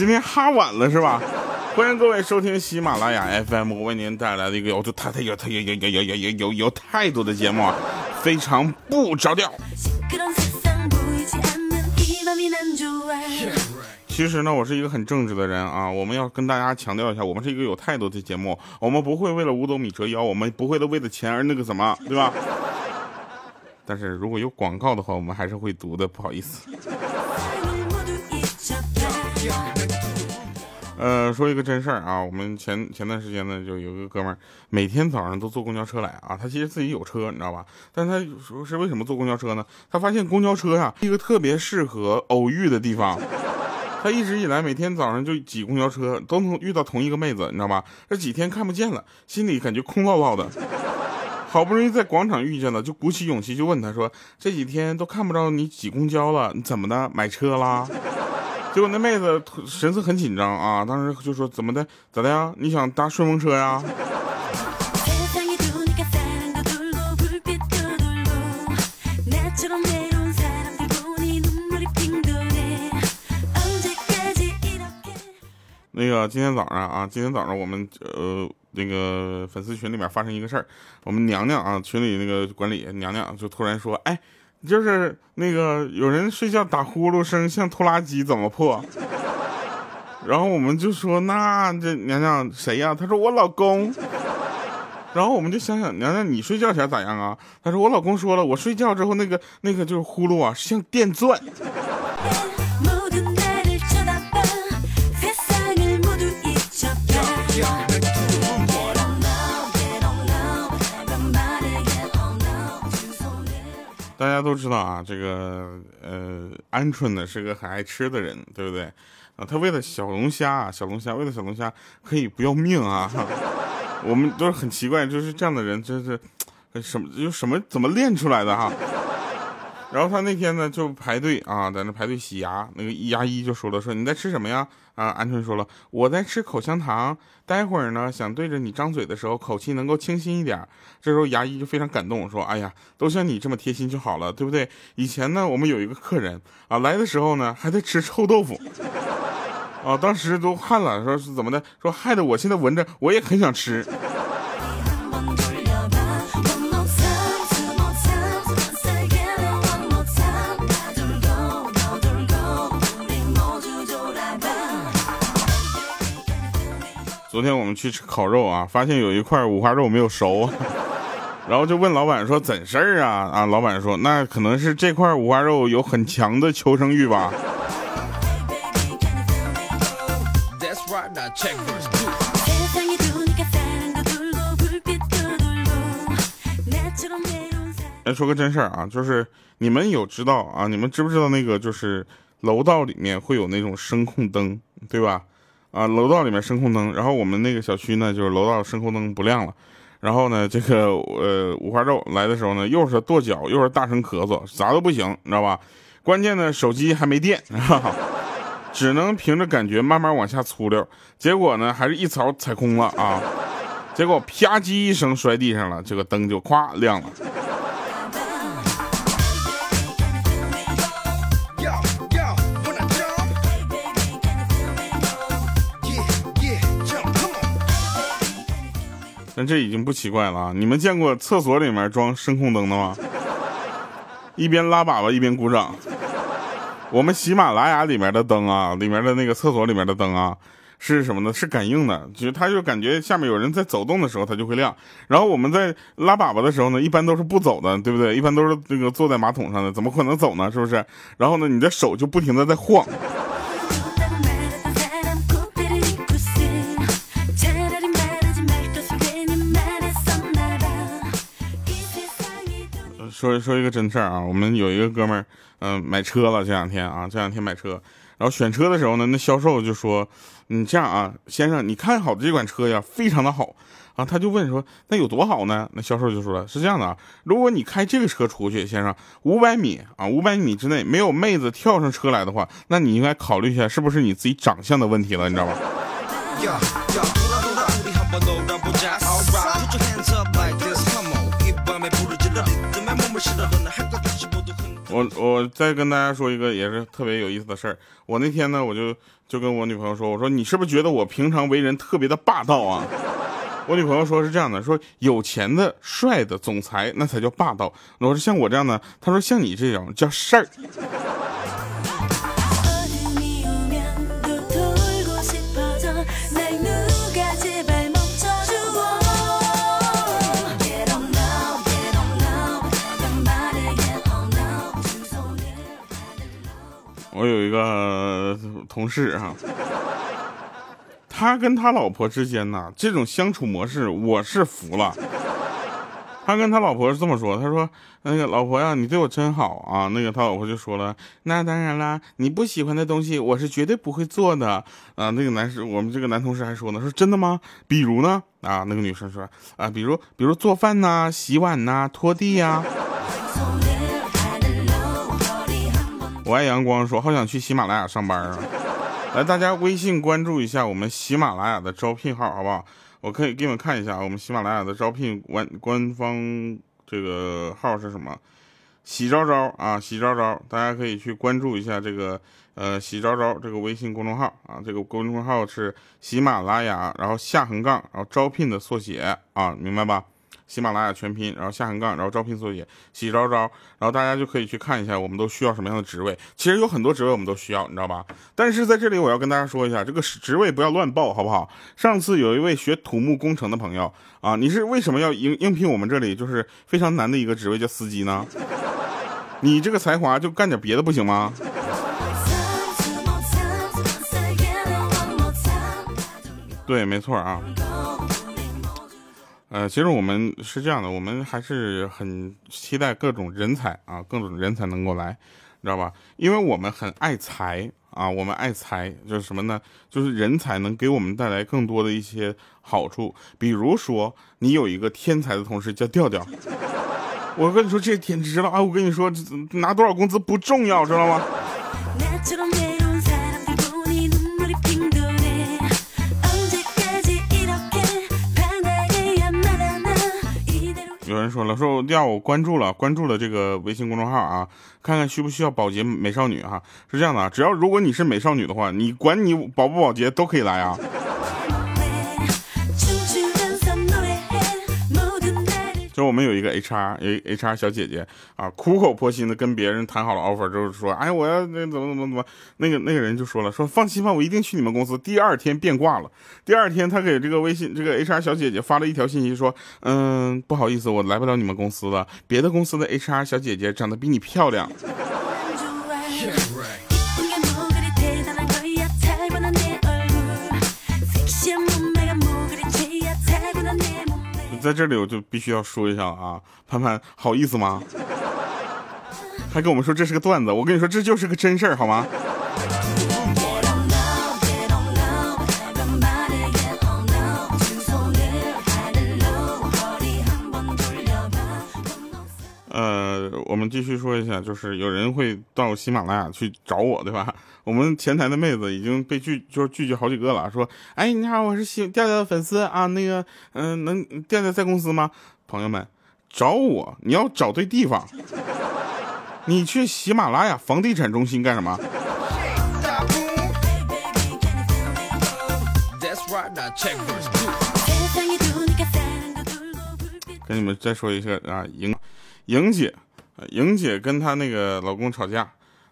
今天哈晚了是吧？欢迎各位收听喜马拉雅 FM，为您带来的一个有太太有太有有有有有有有有态度的节目啊，非常不着调。其实呢，我是一个很正直的人啊。我们要跟大家强调一下，我们是一个有态度的节目，我们不会为了五斗米折腰，我们不会的为了钱而那个什么，对吧？但是如果有广告的话，我们还是会读的，不好意思。呃，说一个真事儿啊，我们前前段时间呢，就有一个哥们儿，每天早上都坐公交车来啊。他其实自己有车，你知道吧？但他说是为什么坐公交车呢？他发现公交车呀，一个特别适合偶遇的地方。他一直以来每天早上就挤公交车，都能遇到同一个妹子，你知道吧？这几天看不见了，心里感觉空落落的。好不容易在广场遇见了，就鼓起勇气就问他说：“这几天都看不着你挤公交了，你怎么的？买车啦？”结果那妹子神色很紧张啊，当时就说：“怎么的？咋的呀？你想搭顺风车呀？” 那个今天早上啊，今天早上我们呃那个粉丝群里面发生一个事儿，我们娘娘啊群里那个管理娘娘就突然说：“哎。”就是那个有人睡觉打呼噜声像拖拉机怎么破？然后我们就说那这娘娘谁呀？他说我老公。然后我们就想想娘娘你睡觉前咋样啊？他说我老公说了，我睡觉之后那个那个就是呼噜啊像电钻。大家都知道啊，这个呃，鹌鹑呢是个很爱吃的人，对不对？啊，他为了小龙虾，小龙虾为了小龙虾可以不要命啊。我们都是很奇怪，就是这样的人，这是什么就什么怎么练出来的哈？然后他那天呢就排队啊，在那排队洗牙，那个牙医就说了，说你在吃什么呀？啊，鹌鹑说了，我在吃口香糖，待会儿呢想对着你张嘴的时候口气能够清新一点。这时候牙医就非常感动，说，哎呀，都像你这么贴心就好了，对不对？以前呢我们有一个客人啊来的时候呢还在吃臭豆腐，啊，当时都汗了，说是怎么的？说害得我现在闻着我也很想吃。昨天我们去吃烤肉啊，发现有一块五花肉没有熟，然后就问老板说怎事儿啊？啊，老板说那可能是这块五花肉有很强的求生欲吧。来说个真事儿啊，就是你们有知道啊？你们知不知道那个就是楼道里面会有那种声控灯，对吧？啊，楼道里面声控灯，然后我们那个小区呢，就是楼道声控灯不亮了，然后呢，这个呃五花肉来的时候呢，又是跺脚，又是大声咳嗽，啥都不行，你知道吧？关键呢，手机还没电，哈哈只能凭着感觉慢慢往下粗溜，结果呢，还是一槽踩空了啊，结果啪叽一声摔地上了，这个灯就咵亮了。这已经不奇怪了啊！你们见过厕所里面装声控灯的吗？一边拉粑粑一边鼓掌。我们喜马拉雅里面的灯啊，里面的那个厕所里面的灯啊，是什么呢？是感应的，就是它就感觉下面有人在走动的时候，它就会亮。然后我们在拉粑粑的时候呢，一般都是不走的，对不对？一般都是那个坐在马桶上的，怎么可能走呢？是不是？然后呢，你的手就不停的在晃。说说一个真事儿啊，我们有一个哥们儿，嗯，买车了这两天啊，这两天买车，然后选车的时候呢，那销售就说，你这样啊，先生，你看好的这款车呀，非常的好啊，他就问说，那有多好呢？那销售就说了，是这样的啊，如果你开这个车出去，先生，五百米啊，五百米之内没有妹子跳上车来的话，那你应该考虑一下，是不是你自己长相的问题了，你知道吗？我我再跟大家说一个也是特别有意思的事儿。我那天呢，我就就跟我女朋友说，我说你是不是觉得我平常为人特别的霸道啊？我女朋友说是这样的，说有钱的、帅的总裁那才叫霸道。我说像我这样的，她说像你这种叫事儿。我有一个同事哈，他跟他老婆之间呢，这种相处模式我是服了。他跟他老婆是这么说，他说：“那个老婆呀，你对我真好啊。”那个他老婆就说了：“那当然啦，你不喜欢的东西，我是绝对不会做的。”啊，那个男士，我们这个男同事还说呢，说真的吗？比如呢？啊，那个女生说：“啊，比如，比如做饭呐，洗碗呐，拖地呀。”我爱阳光说：“好想去喜马拉雅上班啊！” 来，大家微信关注一下我们喜马拉雅的招聘号，好不好？我可以给你们看一下我们喜马拉雅的招聘官官方这个号是什么？喜招招啊，喜招招，大家可以去关注一下这个呃喜招招这个微信公众号啊，这个公众号是喜马拉雅，然后下横杠，然后招聘的缩写啊，明白吧？喜马拉雅全拼，然后下横杠，然后招聘缩写，喜招招，然后大家就可以去看一下，我们都需要什么样的职位。其实有很多职位我们都需要，你知道吧？但是在这里我要跟大家说一下，这个职位不要乱报，好不好？上次有一位学土木工程的朋友啊，你是为什么要应应聘我们这里就是非常难的一个职位叫司机呢？你这个才华就干点别的不行吗？对，没错啊。呃，其实我们是这样的，我们还是很期待各种人才啊，各种人才能够来，你知道吧？因为我们很爱财啊，我们爱财就是什么呢？就是人才能给我们带来更多的一些好处。比如说，你有一个天才的同事叫调调，我跟你说这简直了啊！我跟你说，拿多少工资不重要，知道吗？有人说了，说我调我关注了，关注了这个微信公众号啊，看看需不需要保洁美少女哈？是这样的啊，只要如果你是美少女的话，你管你保不保洁都可以来啊。我们有一个 HR，有 HR 小姐姐啊，苦口婆心的跟别人谈好了 offer 就是说，哎，我要那怎么怎么怎么，那个那个人就说了，说放心吧，我一定去你们公司。第二天变卦了，第二天他给这个微信这个 HR 小姐姐发了一条信息说，嗯，不好意思，我来不了你们公司了，别的公司的 HR 小姐姐长得比你漂亮。在这里我就必须要说一下啊，潘潘好意思吗？还跟我们说这是个段子，我跟你说这就是个真事儿，好吗？呃，我们继续说一下，就是有人会到喜马拉雅去找我，对吧？我们前台的妹子已经被拒，就是拒绝好几个了。说，哎，你好，我是喜调调的粉丝啊，那个，嗯，能调调在公司吗？朋友们，找我，你要找对地方。你去喜马拉雅房地产中心干什么？跟你们再说一下啊，莹莹姐，莹姐跟她那个老公吵架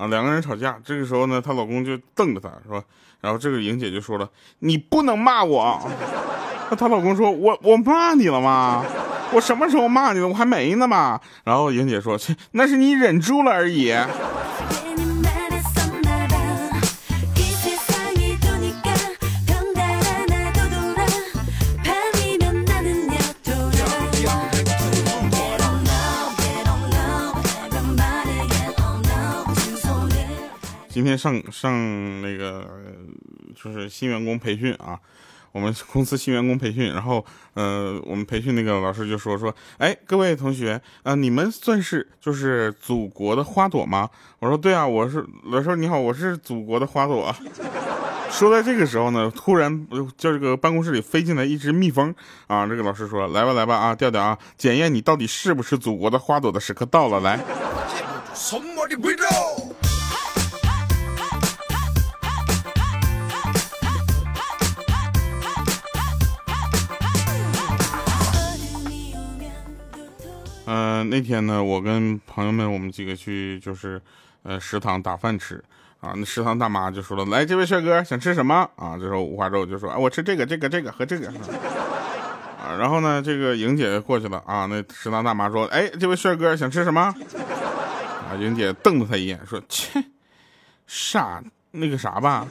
啊，两个人吵架，这个时候呢，她老公就瞪着她说，然后这个莹姐就说了，你不能骂我。那她老公说，我我骂你了吗？我什么时候骂你了？我还没呢嘛。然后莹姐说，那是你忍住了而已。今天上上那个就是新员工培训啊，我们公司新员工培训，然后呃，我们培训那个老师就说说，哎，各位同学啊，你们算是就是祖国的花朵吗？我说对啊，我是老师你好，我是祖国的花朵。说在这个时候呢，突然叫这个办公室里飞进来一只蜜蜂啊，这个老师说来吧来吧啊，调调啊，检验你到底是不是祖国的花朵的时刻到了，来。那天呢，我跟朋友们，我们几个去就是呃食堂打饭吃啊。那食堂大妈就说了：“来，这位帅哥想吃什么啊？”这时候五花肉就说：“啊，我吃这个，这个，这个和这个。”啊，然后呢，这个莹姐过去了啊。那食堂大妈说：“哎，这位帅哥想吃什么？”啊，莹姐瞪了他一眼说：“切，傻那个啥吧，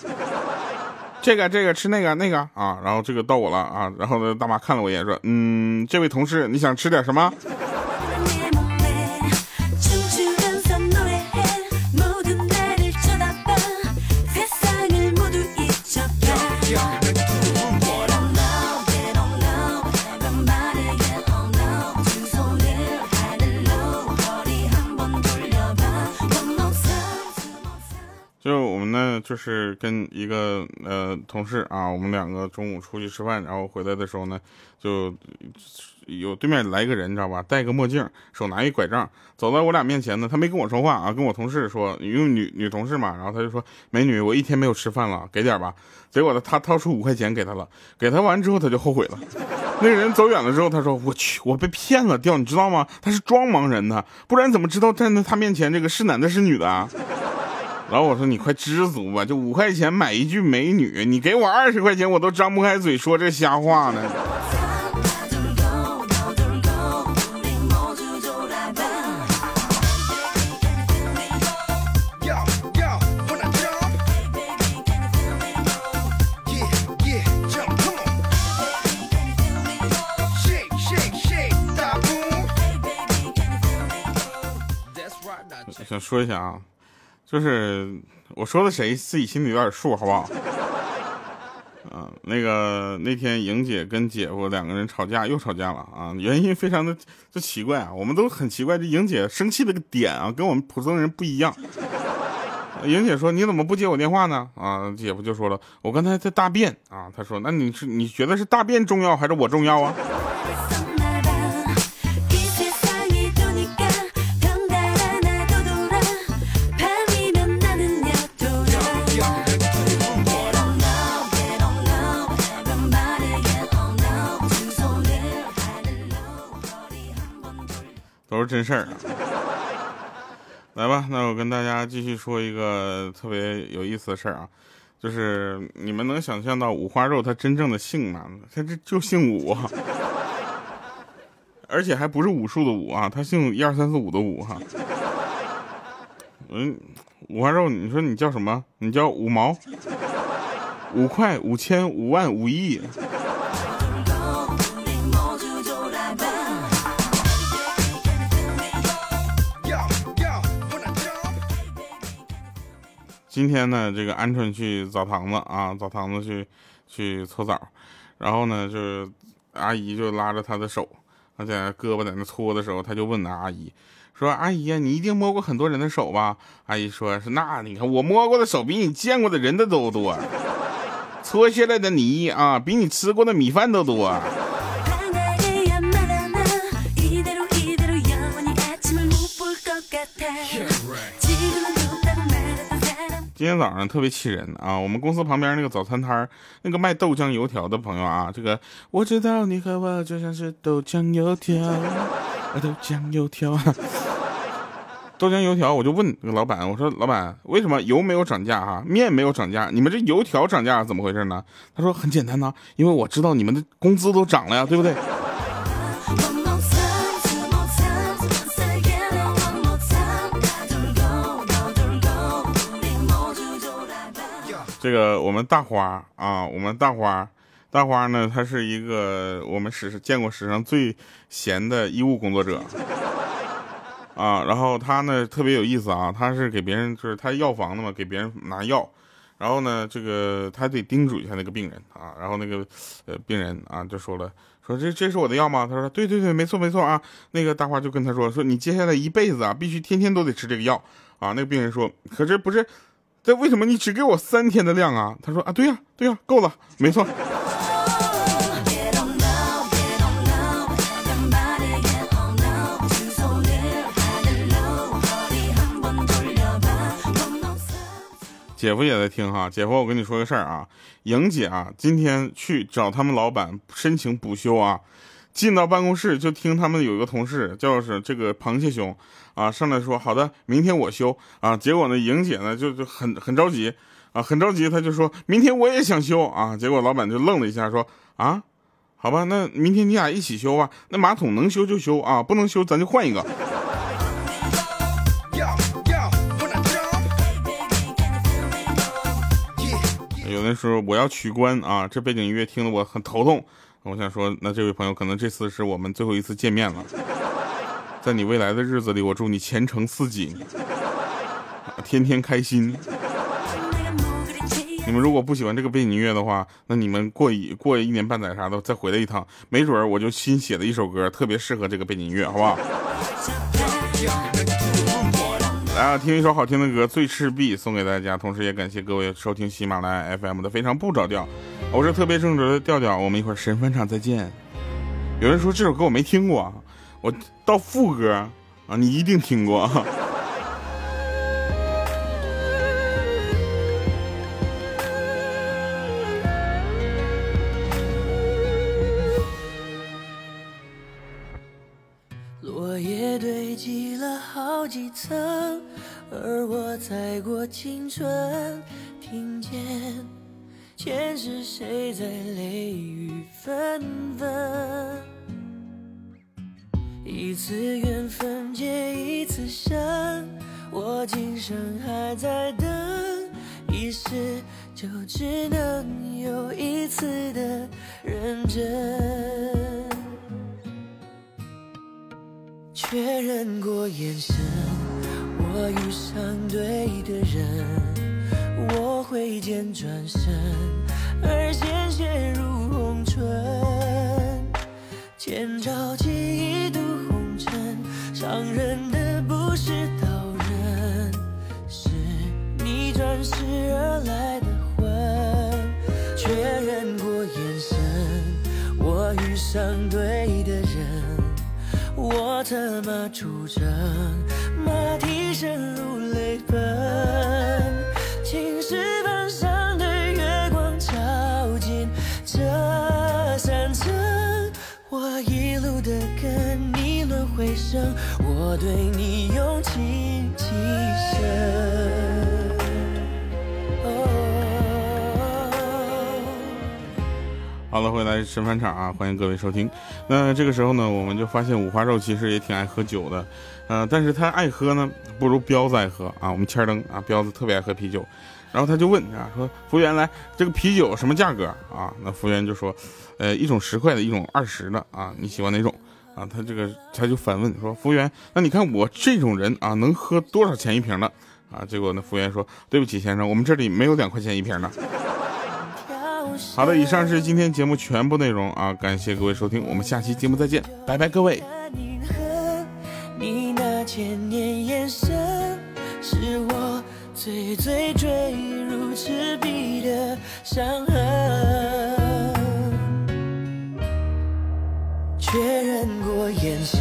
这个这个吃那个那个啊。”然后这个到我了啊。然后呢，大妈看了我一眼说：“嗯，这位同事，你想吃点什么？”是跟一个呃同事啊，我们两个中午出去吃饭，然后回来的时候呢，就有对面来一个人，你知道吧？戴个墨镜，手拿一拐杖，走到我俩面前呢，他没跟我说话啊，跟我同事说，因为女女同事嘛，然后他就说：“美女，我一天没有吃饭了，给点吧。”结果呢，他掏出五块钱给他了，给他完之后他就后悔了。那个人走远了之后，他说：“我去，我被骗了，掉，你知道吗？他是装盲人的，不然怎么知道站在他面前这个是男的是女的啊？”然后我说你快知足吧，就五块钱买一句美女，你给我二十块钱我都张不开嘴说这瞎话呢。想说一下啊。就是我说的谁自己心里有点数，好不好？啊，那个那天莹姐跟姐夫两个人吵架，又吵架了啊！原因非常的就奇怪啊，我们都很奇怪，这莹姐生气的个点啊，跟我们普通人不一样。莹姐说：“你怎么不接我电话呢？”啊，姐夫就说了：“我刚才在大便啊。”他说：“那你是你觉得是大便重要还是我重要啊？”真事儿啊！来吧，那我跟大家继续说一个特别有意思的事儿啊，就是你们能想象到五花肉它真正的姓吗？它这就姓武，而且还不是武术的武啊，他姓一二三四五的武哈。嗯，五花肉，你说你叫什么？你叫五毛、五块、五千、五万、五亿。今天呢，这个鹌鹑去澡堂子啊，澡堂子去去搓澡，然后呢，就是阿姨就拉着他的手，而且胳膊在那搓的时候，他就问那阿姨说：“阿姨呀，你一定摸过很多人的手吧？”阿姨说：“是那你看我摸过的手比你见过的人的都多，搓下来的泥啊，比你吃过的米饭都多。”今天早上特别气人啊！我们公司旁边那个早餐摊那个卖豆浆油条的朋友啊，这个我知道你和我就像是豆浆油条，豆浆油条，豆浆油条，我就问那个老板，我说老板，为什么油没有涨价哈，面没有涨价，你们这油条涨价怎么回事呢？他说很简单呐，因为我知道你们的工资都涨了呀，对不对？这个我们大花啊，我们大花，大花呢，他是一个我们史上见过史上最闲的医务工作者啊。然后他呢特别有意思啊，他是给别人就是他药房的嘛，给别人拿药。然后呢，这个他得叮嘱一下那个病人啊。然后那个呃病人啊就说了，说这这是我的药吗？他说对对对，没错没错啊。那个大花就跟他说说你接下来一辈子啊，必须天天都得吃这个药啊。那个病人说，可是不是。那为什么你只给我三天的量啊？他说啊，对呀，对呀，够了，没错。姐夫也在听哈，姐夫，我跟你说个事儿啊，莹姐啊，今天去找他们老板申请补休啊。进到办公室就听他们有一个同事叫是这个螃蟹兄啊，上来说好的，明天我休啊。结果呢，莹姐呢就就很很着急啊，很着急，她就说明天我也想休啊。结果老板就愣了一下，说啊，好吧，那明天你俩一起休吧。那马桶能修就修啊，不能修咱就换一个。有的时候我要取关啊，这背景音乐听得我很头痛。我想说，那这位朋友可能这次是我们最后一次见面了。在你未来的日子里，我祝你前程似锦，天天开心。你们如果不喜欢这个背景音乐的话，那你们过一过一年半载啥的再回来一趟，没准我就新写的一首歌特别适合这个背景音乐，好不好？来啊，听一首好听的歌《最赤壁》送给大家，同时也感谢各位收听喜马拉雅 FM 的非常不着调，我是特别正直的调调，我们一会儿神返场再见。有人说这首歌我没听过，我到副歌啊，你一定听过。落叶堆积了好几层，而我踩过青春，听见前世谁在泪雨纷纷。一次缘分结一次生，我今生还在等，一世就只能有一次的认真。确认过眼神，我遇上对的人，我挥剑转身，而鲜血如红唇。千朝记一渡红尘，伤人的不是刀刃，是你转世而来的魂。确认过眼神，我遇上对的人。我策马出征，马蹄声对你用情极深。好了，回来神返场啊！欢迎各位收听。那这个时候呢，我们就发现五花肉其实也挺爱喝酒的，呃，但是他爱喝呢，不如彪子爱喝啊。我们千灯啊，彪子特别爱喝啤酒，然后他就问啊，说服务员来，这个啤酒什么价格啊？那服务员就说，呃，一种十块的，一种二十的啊，你喜欢哪种啊？他这个他就反问说，服务员，那你看我这种人啊，能喝多少钱一瓶的啊？结果那服务员说，对不起先生，我们这里没有两块钱一瓶的。好的，以上是今天节目全部内容啊！感谢各位收听，我们下期节目再见，拜拜，各位。你那千年眼神，是我最最坠入赤壁的伤痕。眼神，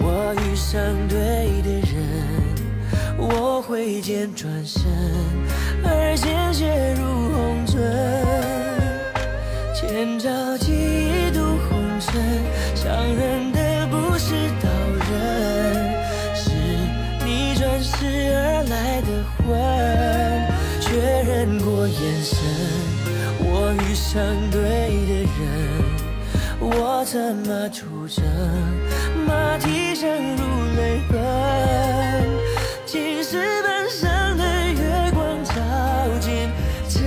我遇上对的人，我挥剑转身，而鲜血如红唇。千朝记一渡红尘，伤人的不是刀刃，是你转世而来的魂。确认过眼神，我遇上对的人，我策马出声，马蹄声如泪奔。青石板上的月光照进这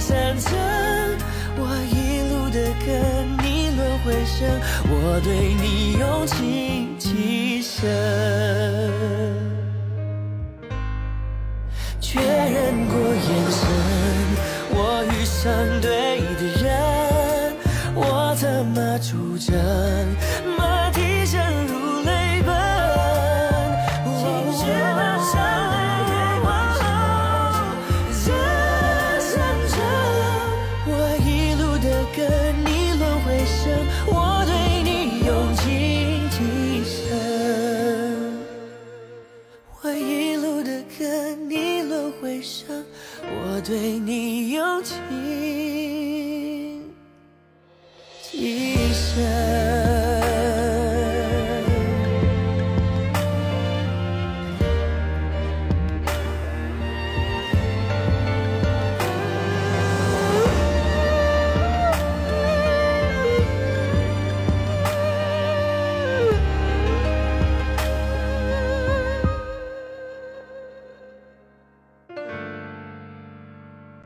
山城。我一路的跟你轮回声，我对你用情极深。确认过眼神，我遇上对人。